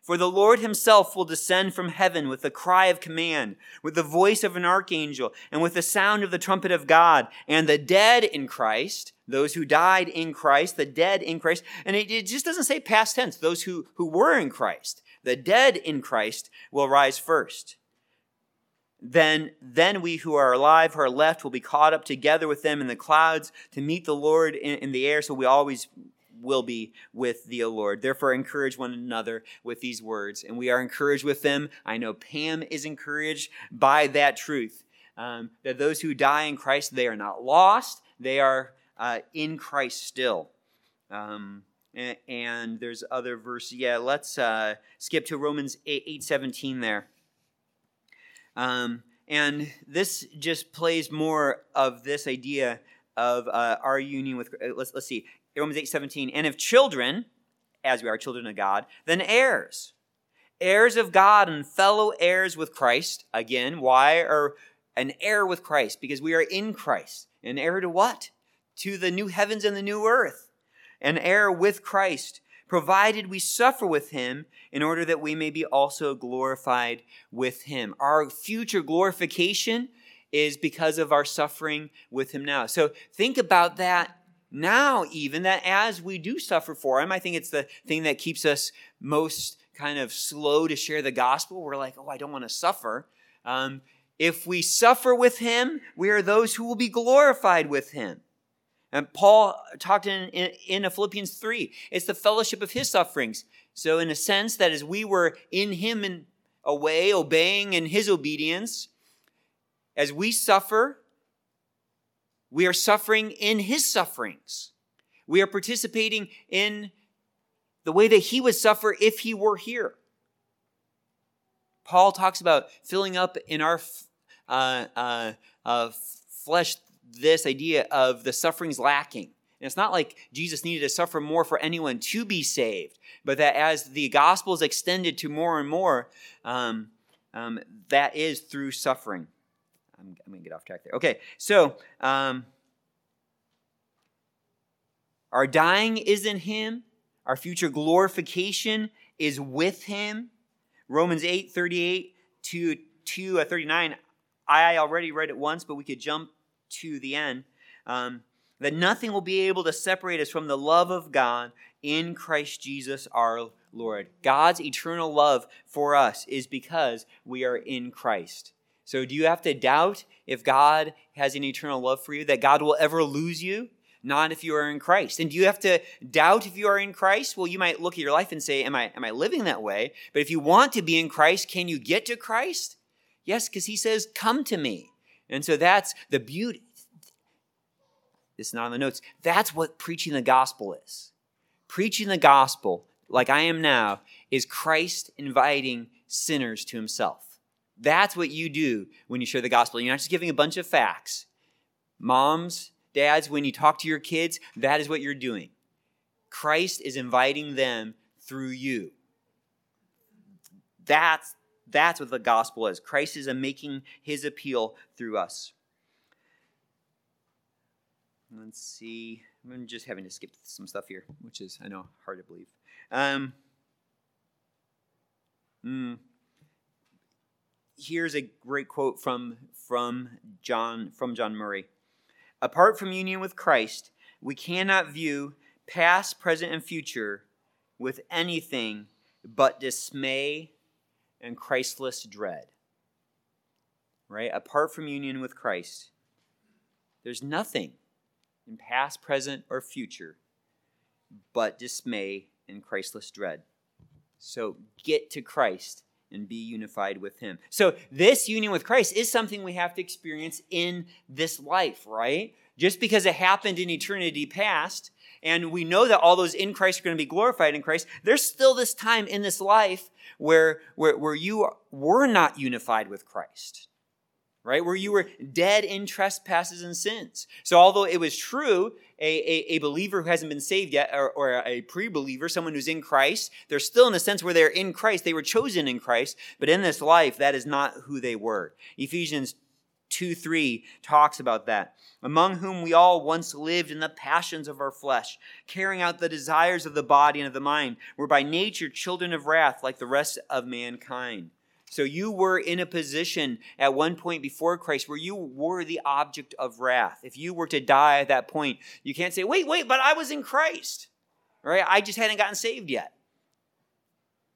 [SPEAKER 1] For the Lord himself will descend from heaven with a cry of command, with the voice of an archangel, and with the sound of the trumpet of God, and the dead in Christ, those who died in Christ, the dead in Christ, and it, it just doesn't say past tense, those who, who were in Christ, the dead in Christ will rise first. Then then we who are alive who are left will be caught up together with them in the clouds to meet the lord in, in, the air. So we always will be with the lord. Therefore encourage one another with these words and we are encouraged with them. I know pam is encouraged by that truth um, that those who die in christ they are not lost they are uh, in christ still. Um, and, there's other verses yeah let's uh, skip to romans 8, 8 17 there. Um, and this just plays more of this idea of uh, our union with. Uh, let's let's see Romans eight seventeen. And if children, as we are children of God, then heirs, heirs of God and fellow heirs with Christ. Again, why are an heir with Christ? Because we are in Christ. An heir to what? To the new heavens and the new earth. An heir with Christ provided we suffer with him in order that we may be also glorified with him. Our future glorification is because of our suffering with him now. So think about that now, even that as we do suffer for him, I think it's the thing that keeps us most kind of slow to share the gospel. We're like, oh, I don't want to suffer. Um, if we suffer with him, we are those who will be glorified with him. And Paul talked in, in, in, Philippians 3. It's the fellowship of his sufferings. So, in a sense, that as we were in him in a way, obeying in his obedience, as we suffer, we are suffering in his sufferings. We are participating in the way that he would suffer if he were here. Paul talks about filling up in our uh, uh, uh, flesh this idea of the sufferings lacking. And it's not like Jesus needed to suffer more for anyone to be saved, but that as the gospel is extended to more and more, um, um, that is through suffering. I'm, I'm going to get off track there. Okay, so um, our dying is in Him, our future glorification is with Him. Romans 8 38 to, to uh, 39. I already read it once, but we could jump to the end, um, that nothing will be able to separate us from the love of God in Christ Jesus our Lord. God's eternal love for us is because we are in Christ. So, do you have to doubt if God has an eternal love for you, that God will ever lose you? Not if you are in Christ. And do you have to doubt if you are in Christ? Well, you might look at your life and say, Am I, am I living that way? But if you want to be in Christ, can you get to Christ? Yes, because He says, Come to me. And so that's the beauty. This is not on the notes. That's what preaching the gospel is. Preaching the gospel, like I am now, is Christ inviting sinners to himself. That's what you do when you share the gospel. You're not just giving a bunch of facts. Moms, dads, when you talk to your kids, that is what you're doing. Christ is inviting them through you. That's that's what the gospel is. Christ is making his appeal through us. Let's see. I'm just having to skip some stuff here, which is, I know, hard to believe. Um, mm, here's a great quote from, from, John, from John Murray. Apart from union with Christ, we cannot view past, present, and future with anything but dismay and Christless dread. Right? Apart from union with Christ, there's nothing in past, present, or future but dismay and Christless dread. So get to Christ and be unified with Him. So, this union with Christ is something we have to experience in this life, right? Just because it happened in eternity past, and we know that all those in Christ are going to be glorified in Christ, there's still this time in this life where, where, where you were not unified with Christ, right? Where you were dead in trespasses and sins. So, although it was true a, a, a, believer who hasn't been saved yet, or, or a pre believer, someone who's in Christ, they're still in a sense where they're in Christ. They were chosen in Christ, but in this life, that is not who they were. Ephesians 2 3 talks about that. Among whom we all once lived in the passions of our flesh, carrying out the desires of the body and of the mind, were by nature children of wrath like the rest of mankind. So you were in a position at one point before Christ where you were the object of wrath. If you were to die at that point, you can't say, wait, wait, but I was in Christ. Right? I just hadn't gotten saved yet.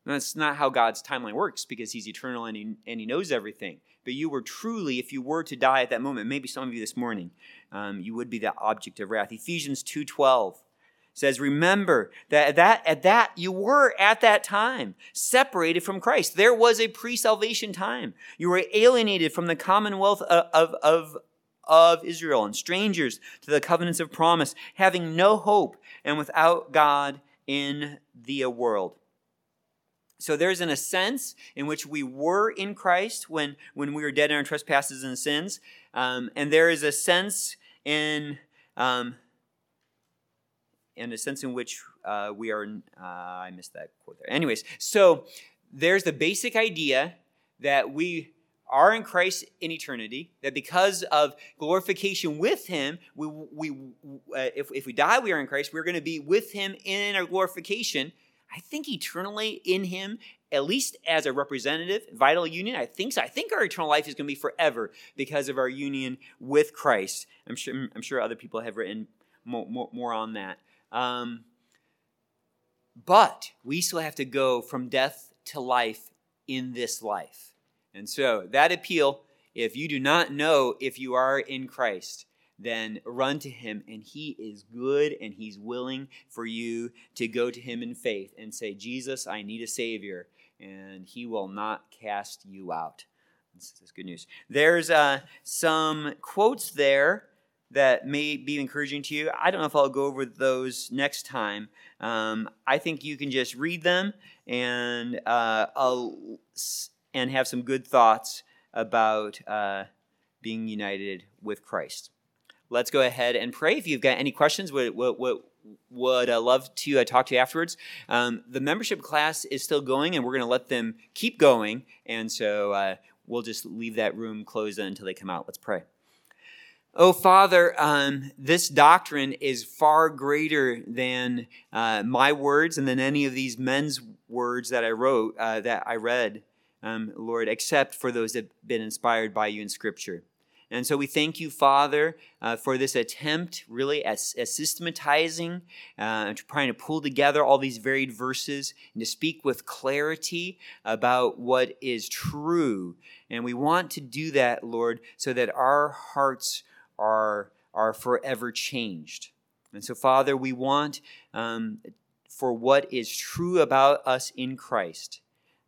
[SPEAKER 1] that's not how God's timeline works because He's eternal and he, and he knows everything. But you were truly, if you were to die at that moment, maybe some of you this morning, um, you would be the object of wrath. Ephesians 2.12 says, Remember that at that, at that you were at that time separated from Christ. There was a pre salvation time. You were alienated from the commonwealth of, of, of, of Israel and strangers to the covenants of promise, having no hope and without God in the world. So there's in a sense in which we were in Christ when, when we were dead in our trespasses and sins. Um, and there is a sense in um, in a sense in which uh, we are. Uh, I missed that quote there. Anyways, so there's the basic idea that we are in Christ in eternity, that because of glorification with Him, we, we, uh, if, if we die, we are in Christ, we're going to be with Him in our glorification. I think eternally in Him, at least as a representative, vital union. I think so. I think our eternal life is going to be forever because of our union with Christ. I'm sure, I'm sure other people have written more, more, more on that. Um, but we still have to go from death to life in this life. And so that appeal, if you do not know if you are in Christ, then run to him and he is good and he's willing for you to go to him in faith and say, Jesus, I need a Savior, and he will not cast you out. This is good news. There's uh, some quotes there that may be encouraging to you. I don't know if I'll go over those next time. Um, I think you can just read them and uh, and have some good thoughts about uh, being united with Christ. Let's go ahead and pray. If you've got any questions, would would, would, would uh, love to uh, talk to you afterwards. Um, the membership class is still going, and we're going to let them keep going. And so uh, we'll just leave that room closed until they come out. Let's pray. Oh, Father, um, this doctrine is far greater than uh, my words and than any of these men's words that I wrote, uh, that I read, um, Lord, except for those that have been inspired by you in Scripture. And so we thank you, Father, uh, for this attempt really at, at systematizing, uh, trying to pull together all these varied verses and to speak with clarity about what is true. And we want to do that, Lord, so that our hearts are, are forever changed. And so, Father, we want um, for what is true about us in Christ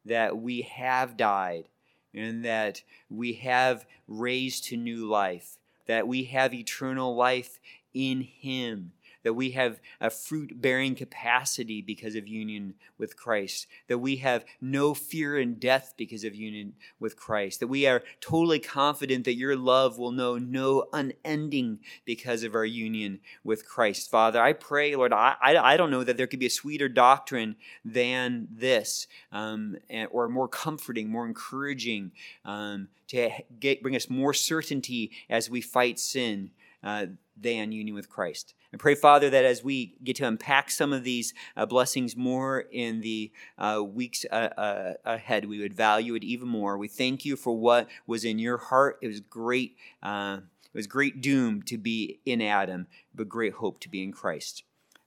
[SPEAKER 1] that we have died and that we have raised to new life, that we have eternal life in Him, that we have a fruit bearing capacity because of union with Christ, that we have no fear in death because of union with Christ, that we are totally confident that your love will know no unending because of our union with Christ. Father, I pray, Lord, I, I, don't know that there could be a sweeter doctrine than this, um, or more comforting, more encouraging, um, to get, bring us more certainty as we fight sin uh, than union with Christ. I pray, Father, that as we get to unpack some of these uh, blessings more in the uh, weeks uh, uh, ahead, we would value it even more. We thank you for what was in your heart. It was great. Uh, it was great doom to be in Adam, but great hope to be in Christ.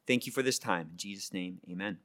[SPEAKER 1] Thank you for this time. In Jesus' name, amen.